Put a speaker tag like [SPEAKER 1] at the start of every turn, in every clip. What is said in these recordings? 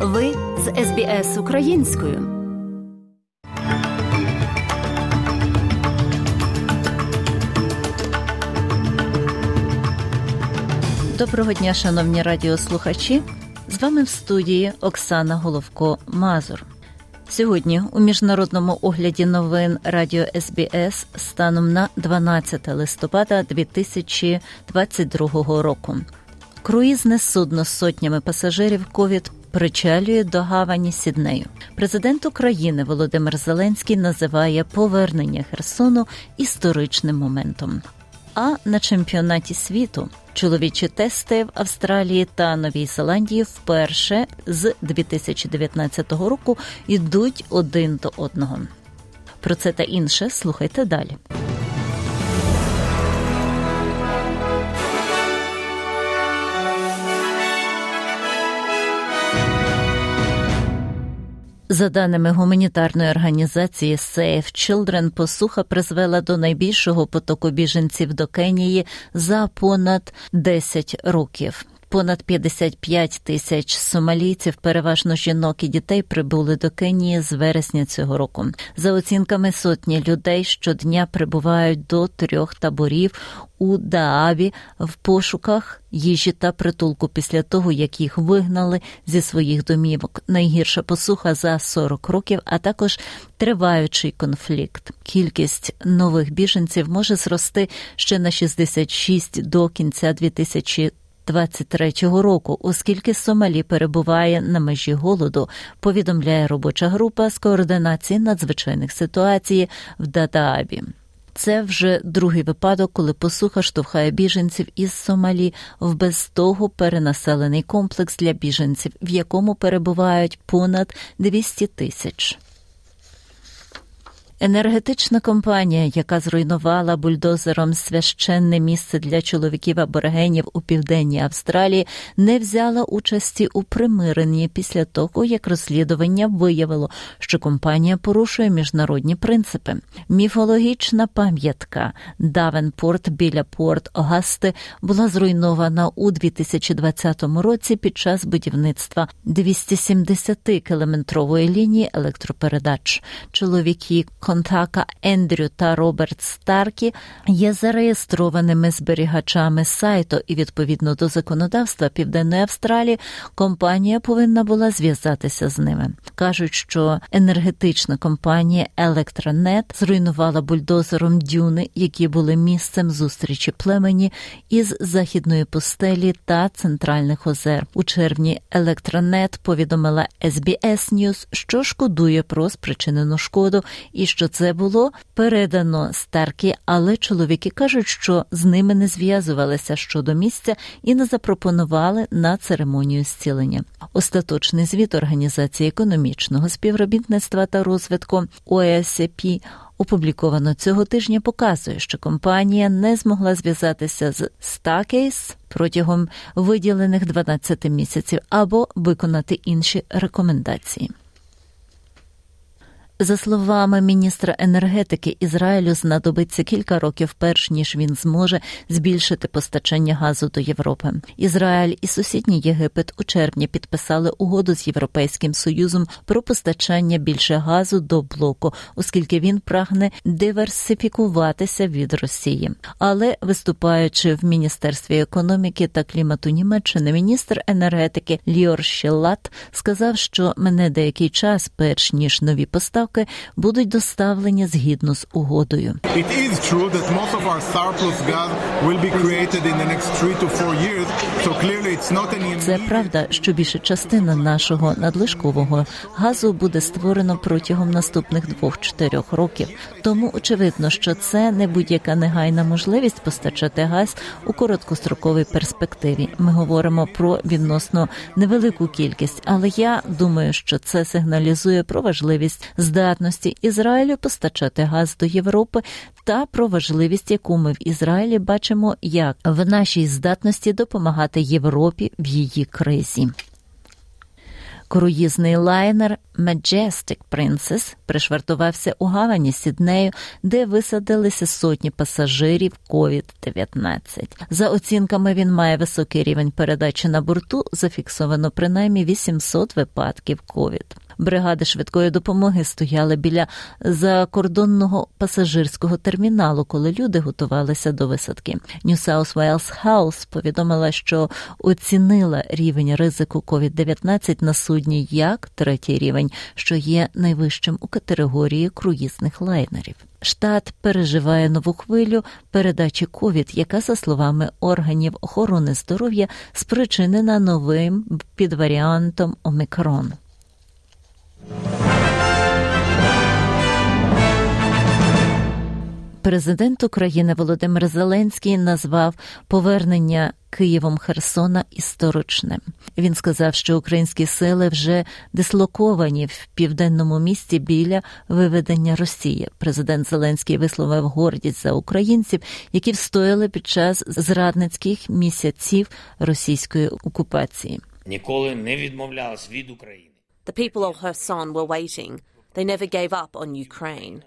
[SPEAKER 1] Ви з СБС українською. Доброго дня, шановні радіослухачі. З вами в студії Оксана Головко Мазур. Сьогодні у міжнародному огляді новин Радіо СБС станом на 12 листопада 2022 року. Круїзне судно з сотнями пасажирів ковід причалює до гавані Сіднею. Президент України Володимир Зеленський називає повернення Херсону історичним моментом. А на чемпіонаті світу чоловічі тести в Австралії та Новій Зеландії вперше з 2019 року йдуть один до одного. Про це та інше слухайте далі. За даними гуманітарної організації Save Children, посуха призвела до найбільшого потоку біженців до Кенії за понад 10 років. Понад 55 тисяч сомалійців, переважно жінок і дітей, прибули до Кенії з вересня цього року. За оцінками сотні людей щодня прибувають до трьох таборів у Дааві в пошуках їжі та притулку після того, як їх вигнали зі своїх домівок. Найгірша посуха за 40 років, а також триваючий конфлікт. Кількість нових біженців може зрости ще на 66 до кінця 2000 2023 року, оскільки Сомалі перебуває на межі голоду, повідомляє робоча група з координації надзвичайних ситуацій в Дадаабі. Це вже другий випадок, коли посуха штовхає біженців із Сомалі в без того перенаселений комплекс для біженців, в якому перебувають понад 200 тисяч. Енергетична компанія, яка зруйнувала бульдозером священне місце для чоловіків аборигенів у південній Австралії, не взяла участі у примиренні після того, як розслідування виявило, що компанія порушує міжнародні принципи. Міфологічна пам'ятка Давенпорт біля порт Огасти була зруйнована у 2020 році під час будівництва 270-кілометрової лінії електропередач. Чоловіки Контака Ендрю та Роберт Старкі є зареєстрованими зберігачами сайту, і відповідно до законодавства Південної Австралії компанія повинна була зв'язатися з ними. кажуть, що енергетична компанія Електронет зруйнувала бульдозером дюни, які були місцем зустрічі племені із західної пустелі та центральних озер. У червні Електронет повідомила SBS News, що шкодує про спричинену шкоду і що це було передано старкі, але чоловіки кажуть, що з ними не зв'язувалися щодо місця і не запропонували на церемонію зцілення. Остаточний звіт організації економічного співробітництва та розвитку ОЕСП Опубліковано цього тижня показує, що компанія не змогла зв'язатися з Starcase протягом виділених 12 місяців або виконати інші рекомендації. За словами міністра енергетики Ізраїлю, знадобиться кілька років, перш ніж він зможе збільшити постачання газу до Європи. Ізраїль і сусідній Єгипет у червні підписали угоду з Європейським Союзом про постачання більше газу до блоку, оскільки він прагне диверсифікуватися від Росії. Але виступаючи в міністерстві економіки та клімату Німеччини, міністр енергетики Ліор Щеллат сказав, що мене деякий час, перш ніж нові поставки, поставки будуть доставлені згідно з угодою. Це правда, що більша частина нашого надлишкового газу буде створено протягом наступних двох-чотирьох років. Тому очевидно, що це не будь-яка негайна можливість постачати газ у короткостроковій перспективі. Ми говоримо про відносно невелику кількість, але я думаю, що це сигналізує про важливість здатності здатності Ізраїлю постачати газ до Європи та про важливість, яку ми в Ізраїлі бачимо, як в нашій здатності допомагати Європі в її кризі. Круїзний лайнер Majestic Princess пришвартувався у гавані Сіднею, де висадилися сотні пасажирів COVID-19. За оцінками він має високий рівень передачі на борту. Зафіксовано принаймні 800 випадків COVID бригади швидкої допомоги стояли біля закордонного пасажирського терміналу, коли люди готувалися до висадки. New South Wales House повідомила, що оцінила рівень ризику COVID-19 на судні як третій рівень, що є найвищим у категорії круїзних лайнерів. Штат переживає нову хвилю передачі ковід, яка, за словами органів охорони здоров'я, спричинена новим підваріантом Омікрон. Президент України Володимир Зеленський назвав повернення Києвом Херсона історичним. Він сказав, що українські сили вже дислоковані в південному місті біля виведення Росії. Президент Зеленський висловив гордість за українців, які встояли під час зрадницьких місяців російської окупації.
[SPEAKER 2] Ніколи не відмовлялась від України.
[SPEAKER 3] The people of Kherson were waiting. They never gave up on Ukraine.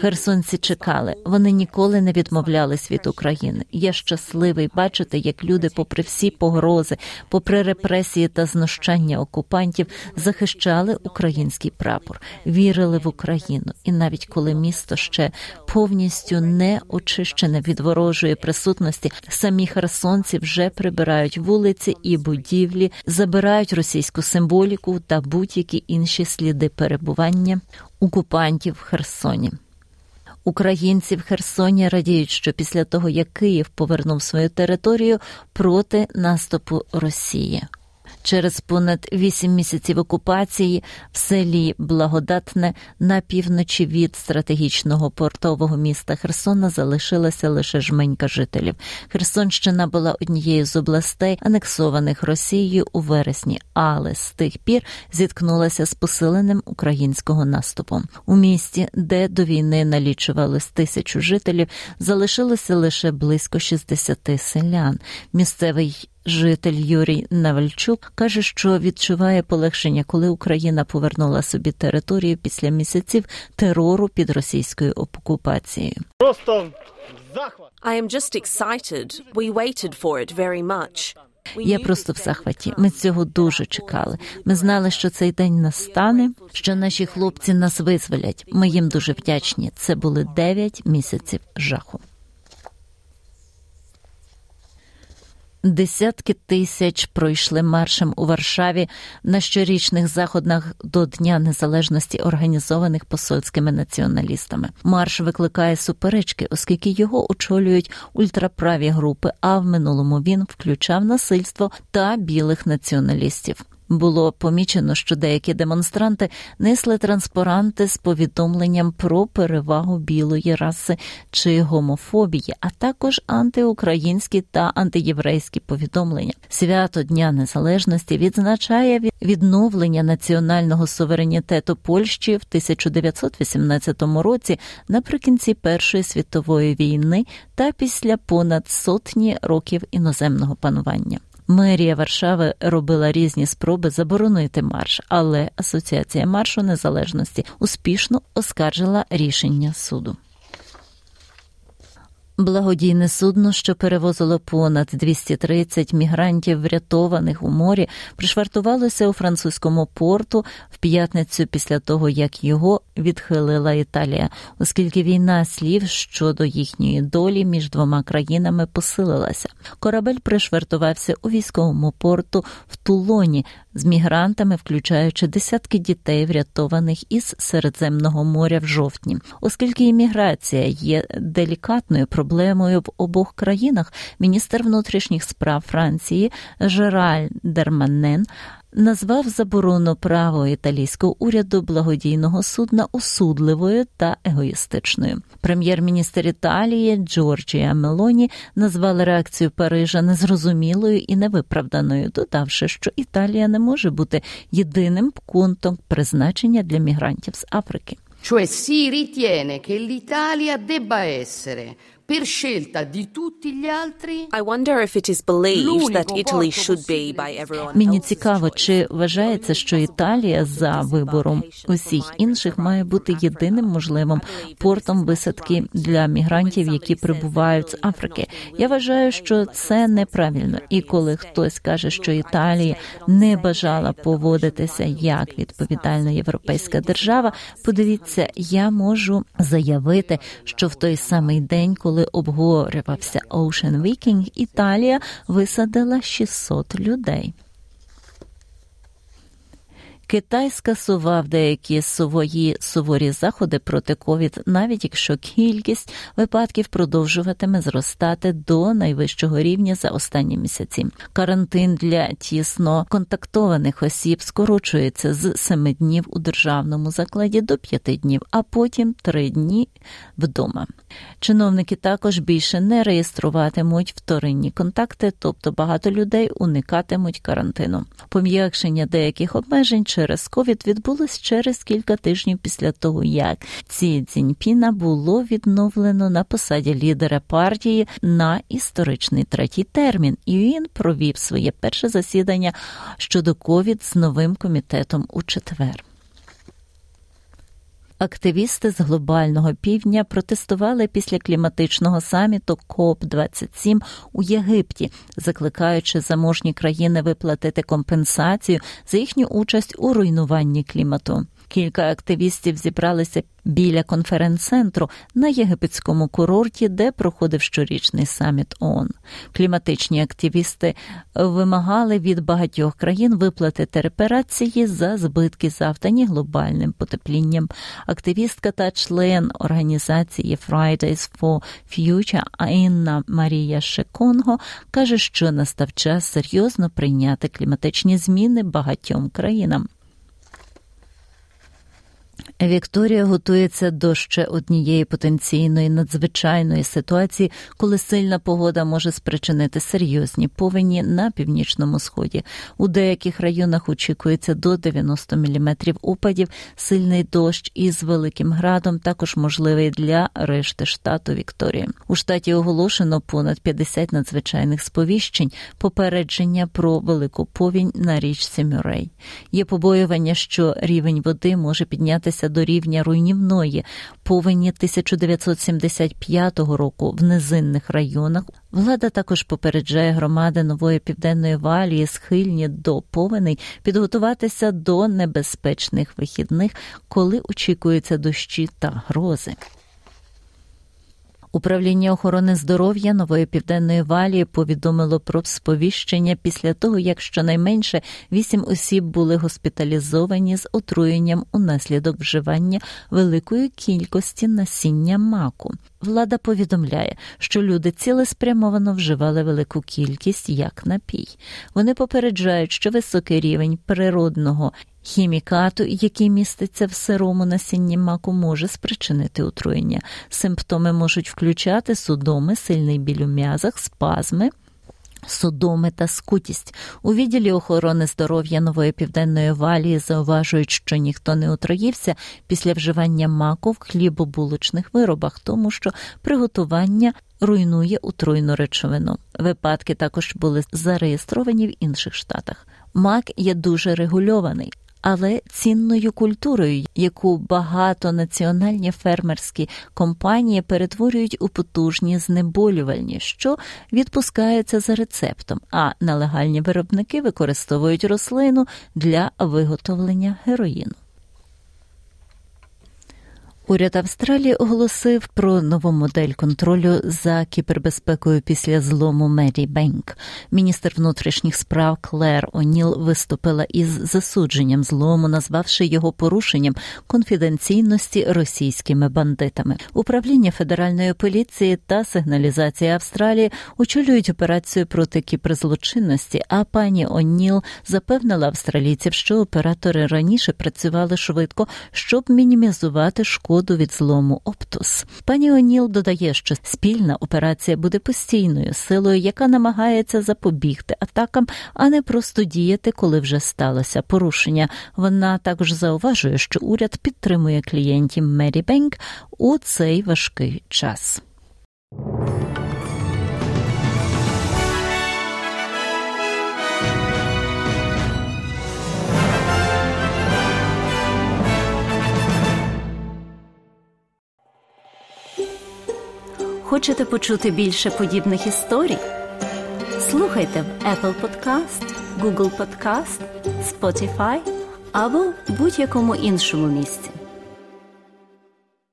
[SPEAKER 1] Херсонці чекали. Вони ніколи не відмовлялись від України. Я щасливий бачити, як люди, попри всі погрози, попри репресії та знущання окупантів, захищали український прапор, вірили в Україну. І навіть коли місто ще повністю не очищене від ворожої присутності, самі херсонці вже прибирають вулиці і будівлі, забирають російську символіку та будь-які інші сліди перебування окупантів в Херсоні. Українці в Херсоні радіють, що після того як Київ повернув свою територію проти наступу Росії. Через понад вісім місяців окупації в селі Благодатне на півночі від стратегічного портового міста Херсона залишилася лише жменька жителів. Херсонщина була однією з областей, анексованих Росією у вересні, але з тих пір зіткнулася з посиленим українського наступом. У місті, де до війни налічувалось тисячу жителів, залишилося лише близько 60 селян. Місцевий Житель Юрій Навальчук каже, що відчуває полегшення, коли Україна повернула собі територію після місяців терору під російською окупацією.
[SPEAKER 4] Просто захват.
[SPEAKER 3] I am just excited. We waited for it very much.
[SPEAKER 1] Я просто в захваті. Ми цього дуже чекали. Ми знали, що цей день настане, що наші хлопці нас визволять. Ми їм дуже вдячні. Це були дев'ять місяців жаху. Десятки тисяч пройшли маршем у Варшаві на щорічних заходах до Дня Незалежності, організованих посольськими націоналістами. Марш викликає суперечки, оскільки його очолюють ультраправі групи. А в минулому він включав насильство та білих націоналістів. Було помічено, що деякі демонстранти несли транспаранти з повідомленням про перевагу білої раси чи гомофобії, а також антиукраїнські та антиєврейські повідомлення. Свято Дня Незалежності відзначає відновлення національного суверенітету Польщі в 1918 році наприкінці Першої світової війни та після понад сотні років іноземного панування. Мерія Варшави робила різні спроби заборонити марш, але Асоціація маршу незалежності успішно оскаржила рішення суду. Благодійне судно, що перевозило понад 230 мігрантів, врятованих у морі, пришвартувалося у французькому порту в п'ятницю після того, як його відхилила Італія, оскільки війна слів щодо їхньої долі між двома країнами посилилася. Корабель пришвартувався у військовому порту в Тулоні з мігрантами, включаючи десятки дітей, врятованих із Середземного моря в жовтні, оскільки імміграція є делікатною проблемою в обох країнах. Міністр внутрішніх справ Франції Жеральд Дарманен назвав заборону право італійського уряду благодійного судна осудливою та егоїстичною. Прем'єр-міністр Італії Джорджія Мелоні назвала реакцію Парижа незрозумілою і невиправданою, додавши, що Італія не може бути єдиним пунктом призначення для мігрантів з Африки.
[SPEAKER 5] Cioè si ritiene che l'Italia debba essere per scelta di tutti gli altri.
[SPEAKER 3] I wonder if it is believed that Italy should be by everyone
[SPEAKER 1] Мені цікаво, чи вважається, що Італія за вибором усіх інших має бути єдиним можливим портом висадки для мігрантів, які прибувають з Африки. Я вважаю, що це неправильно. І коли хтось каже, що Італія не бажала поводитися як відповідальна європейська держава, подивіться, я можу заявити, що в той самий день, коли обговорювався Ocean Viking, Італія висадила 600 людей. Китай скасував деякі свої суворі заходи проти ковід, навіть якщо кількість випадків продовжуватиме зростати до найвищого рівня за останні місяці. Карантин для тісно контактованих осіб скорочується з 7 днів у державному закладі до 5 днів, а потім 3 дні вдома. Чиновники також більше не реєструватимуть вторинні контакти, тобто багато людей уникатимуть карантину. Пом'якшення деяких обмежень через ковід відбулось через кілька тижнів після того, як Ці Цзіньпіна було відновлено на посаді лідера партії на історичний третій термін, і він провів своє перше засідання щодо ковід з новим комітетом у четвер. Активісти з глобального півдня протестували після кліматичного саміту КОП 27 у Єгипті, закликаючи заможні країни виплатити компенсацію за їхню участь у руйнуванні клімату. Кілька активістів зібралися біля конференц-центру на єгипетському курорті, де проходив щорічний саміт ООН. Кліматичні активісти вимагали від багатьох країн виплатити репарації за збитки, завдані глобальним потеплінням. Активістка та член організації Fridays for Future Інна Марія Шеконго каже, що настав час серйозно прийняти кліматичні зміни багатьом країнам. Вікторія готується до ще однієї потенційної надзвичайної ситуації, коли сильна погода може спричинити серйозні повені на північному сході. У деяких районах очікується до 90 мм опадів, сильний дощ із великим градом, також можливий для решти штату Вікторії. У штаті оголошено понад 50 надзвичайних сповіщень, попередження про велику повінь на річці Мюррей. Є побоювання, що рівень води може піднятися до рівня руйнівної повені 1975 року в низинних районах. Влада також попереджає громади нової південної валії, схильні до повеней, підготуватися до небезпечних вихідних, коли очікуються дощі та грози. Управління охорони здоров'я нової південної валії повідомило про сповіщення після того, як щонайменше вісім осіб були госпіталізовані з отруєнням унаслідок вживання великої кількості насіння маку. Влада повідомляє, що люди цілеспрямовано вживали велику кількість як напій. Вони попереджають, що високий рівень природного хімікату, який міститься в сирому насінні маку, може спричинити отруєння. Симптоми можуть включати судоми, сильний біль у м'язах, спазми. Судоми та скутість у відділі охорони здоров'я нової південної валії зауважують, що ніхто не отруївся після вживання маку в хлібобулочних виробах, тому що приготування руйнує отруйну речовину. Випадки також були зареєстровані в інших штатах. Мак є дуже регульований але цінною культурою, яку багатонаціональні фермерські компанії перетворюють у потужні знеболювальні, що відпускаються за рецептом, а нелегальні виробники використовують рослину для виготовлення героїну. Уряд Австралії оголосив про нову модель контролю за кібербезпекою після злому Мері Бенк. Міністр внутрішніх справ Клер Оніл виступила із засудженням злому, назвавши його порушенням конфіденційності російськими бандитами. Управління федеральної поліції та сигналізації Австралії очолюють операцію проти кіберзлочинності. А пані Оніл запевнила австралійців, що оператори раніше працювали швидко, щоб мінімізувати шкоду шкоду від злому Оптус. Пані Оніл додає, що спільна операція буде постійною силою, яка намагається запобігти атакам, а не просто діяти, коли вже сталося порушення. Вона також зауважує, що уряд підтримує клієнтів Мері Бенк у цей важкий час. Хочете почути більше подібних історій? Слухайте в Apple Podcast, Google Podcast, Spotify або будь-якому іншому місці.